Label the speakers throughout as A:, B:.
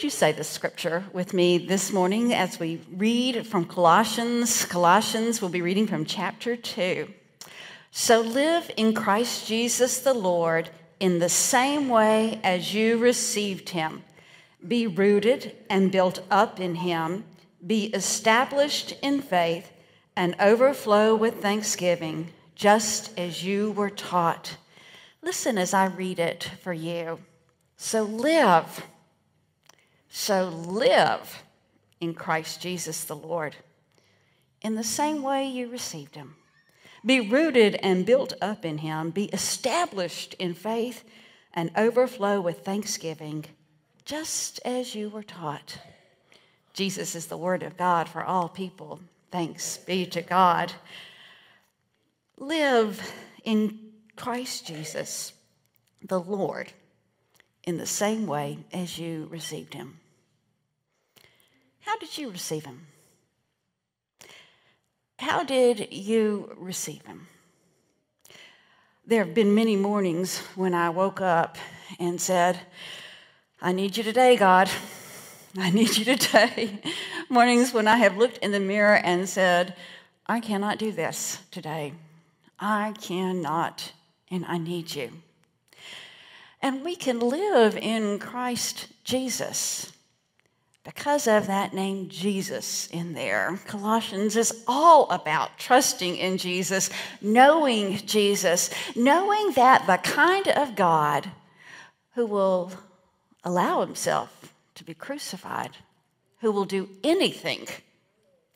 A: would you say the scripture with me this morning as we read from Colossians? Colossians, we'll be reading from chapter 2. So live in Christ Jesus the Lord in the same way as you received him. Be rooted and built up in him. Be established in faith and overflow with thanksgiving, just as you were taught. Listen as I read it for you. So live so live in Christ Jesus the Lord in the same way you received him. Be rooted and built up in him. Be established in faith and overflow with thanksgiving, just as you were taught. Jesus is the word of God for all people. Thanks be to God. Live in Christ Jesus, the Lord, in the same way as you received him. How did you receive him? How did you receive him? There have been many mornings when I woke up and said, I need you today, God. I need you today. Mornings when I have looked in the mirror and said, I cannot do this today. I cannot, and I need you. And we can live in Christ Jesus because of that name Jesus in there. Colossians is all about trusting in Jesus, knowing Jesus, knowing that the kind of God who will allow himself to be crucified, who will do anything,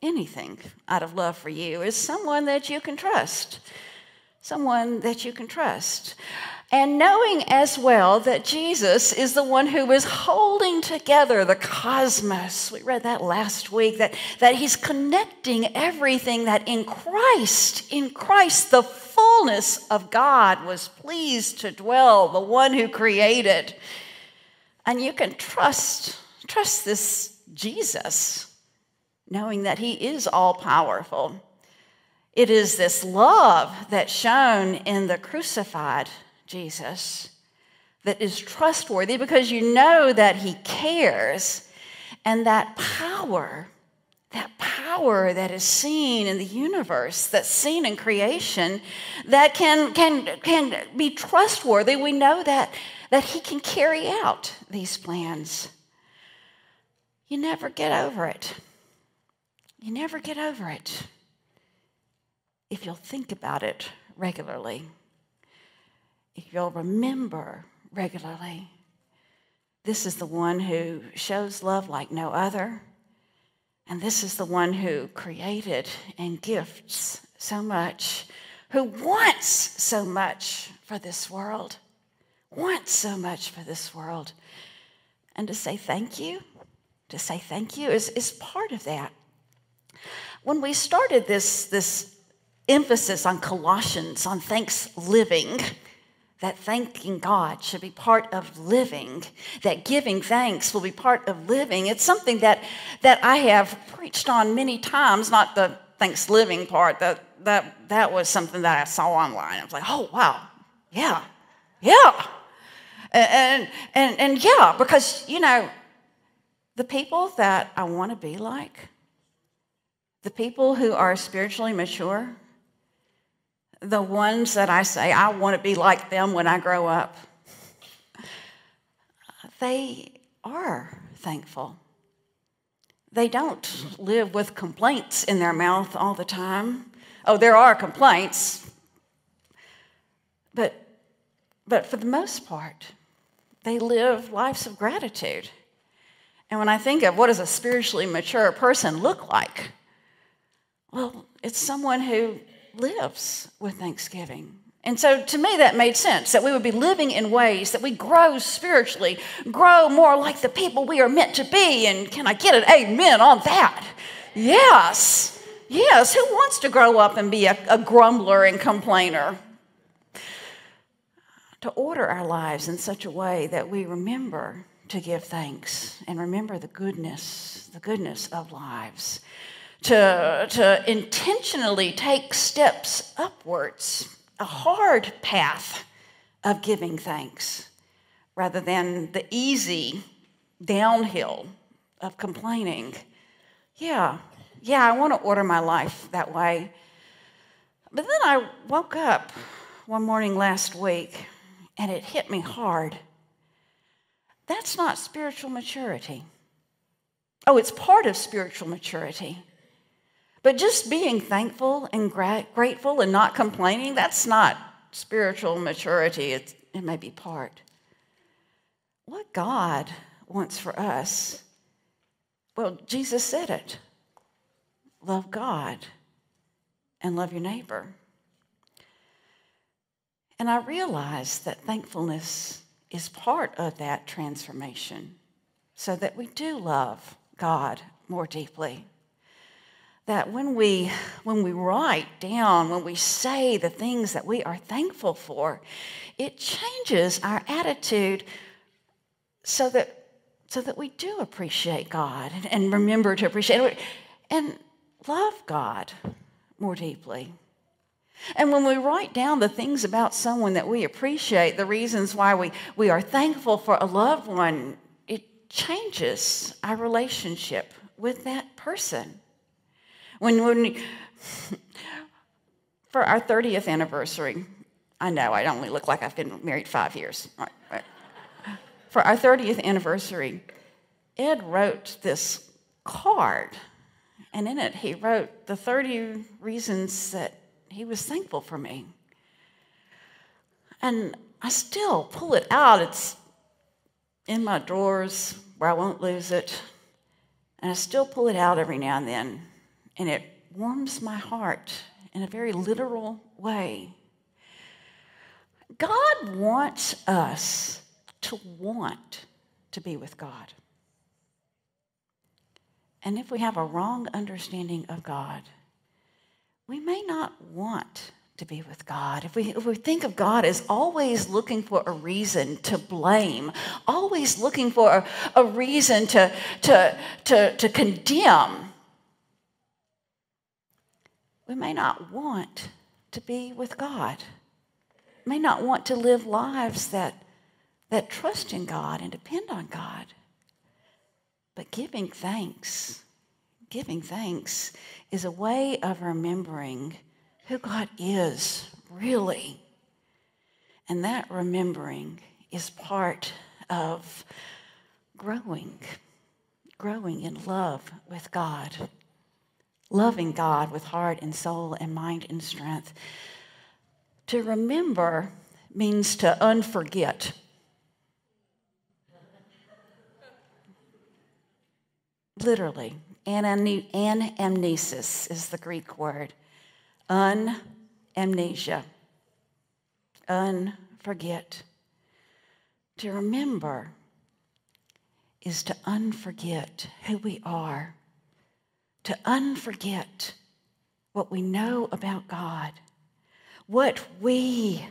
A: anything out of love for you, is someone that you can trust. Someone that you can trust. And knowing as well that Jesus is the one who is holding together the cosmos. We read that last week, that, that he's connecting everything that in Christ, in Christ, the fullness of God was pleased to dwell, the one who created. And you can trust, trust this Jesus, knowing that he is all powerful. It is this love that's shown in the crucified Jesus that is trustworthy because you know that he cares and that power that power that is seen in the universe that's seen in creation that can can can be trustworthy. We know that that he can carry out these plans. You never get over it. You never get over it if you'll think about it regularly if you'll remember regularly, this is the one who shows love like no other. And this is the one who created and gifts so much, who wants so much for this world, wants so much for this world. And to say thank you, to say thank you is, is part of that. When we started this, this emphasis on Colossians, on thanks living, that thanking God should be part of living, that giving thanks will be part of living. It's something that, that I have preached on many times, not the thanks living part, that, that, that was something that I saw online. I was like, oh, wow, yeah, yeah. And, and, and yeah, because, you know, the people that I want to be like, the people who are spiritually mature, the ones that I say I want to be like them when I grow up, they are thankful. They don't live with complaints in their mouth all the time. Oh, there are complaints, but, but for the most part, they live lives of gratitude. And when I think of what does a spiritually mature person look like, well, it's someone who lives with thanksgiving. And so to me, that made sense that we would be living in ways that we grow spiritually, grow more like the people we are meant to be. And can I get an amen on that? Yes. Yes. Who wants to grow up and be a, a grumbler and complainer? To order our lives in such a way that we remember to give thanks and remember the goodness, the goodness of lives to, to intentionally take steps upwards, a hard path of giving thanks, rather than the easy downhill of complaining. Yeah, yeah, I want to order my life that way. But then I woke up one morning last week and it hit me hard. That's not spiritual maturity. Oh, it's part of spiritual maturity. But just being thankful and gra- grateful and not complaining, that's not spiritual maturity. It's, it may be part. What God wants for us, well, Jesus said it love God and love your neighbor. And I realized that thankfulness is part of that transformation so that we do love God more deeply. That when we, when we write down, when we say the things that we are thankful for, it changes our attitude so that, so that we do appreciate God and, and remember to appreciate and love God more deeply. And when we write down the things about someone that we appreciate, the reasons why we, we are thankful for a loved one, it changes our relationship with that person. When, when for our 30th anniversary, I know I only look like I've been married five years. For our 30th anniversary, Ed wrote this card, and in it he wrote the 30 reasons that he was thankful for me. And I still pull it out. It's in my drawers where I won't lose it. And I still pull it out every now and then. And it warms my heart in a very literal way. God wants us to want to be with God. And if we have a wrong understanding of God, we may not want to be with God. If we, if we think of God as always looking for a reason to blame, always looking for a, a reason to, to, to, to condemn, we may not want to be with God. May not want to live lives that, that trust in God and depend on God. But giving thanks giving thanks is a way of remembering who God is, really. And that remembering is part of growing, growing in love with God, loving God with heart and soul and mind and strength. To remember means to unforget. Literally, Anamnesis is the Greek word. Unamnesia. Unforget. To remember is to unforget who we are, to unforget what we know about God, what we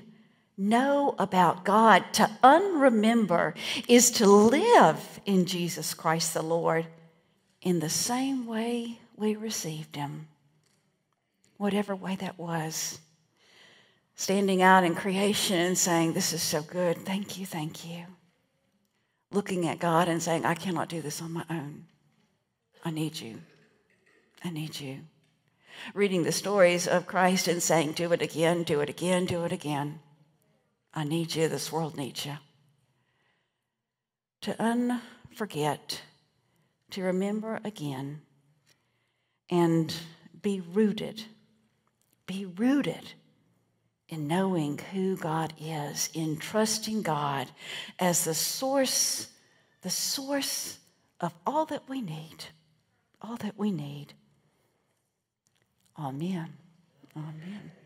A: know about God. To unremember is to live in Jesus Christ the Lord in the same way we received him, whatever way that was. Standing out in creation and saying, This is so good. Thank you, thank you. Looking at God and saying, I cannot do this on my own. I need you. I need you. Reading the stories of Christ and saying, Do it again, do it again, do it again. I need you. This world needs you. To unforget to remember again and be rooted, be rooted in knowing who God is, in trusting God as the source, the source of all that we need, all that we need. Amen. Amen.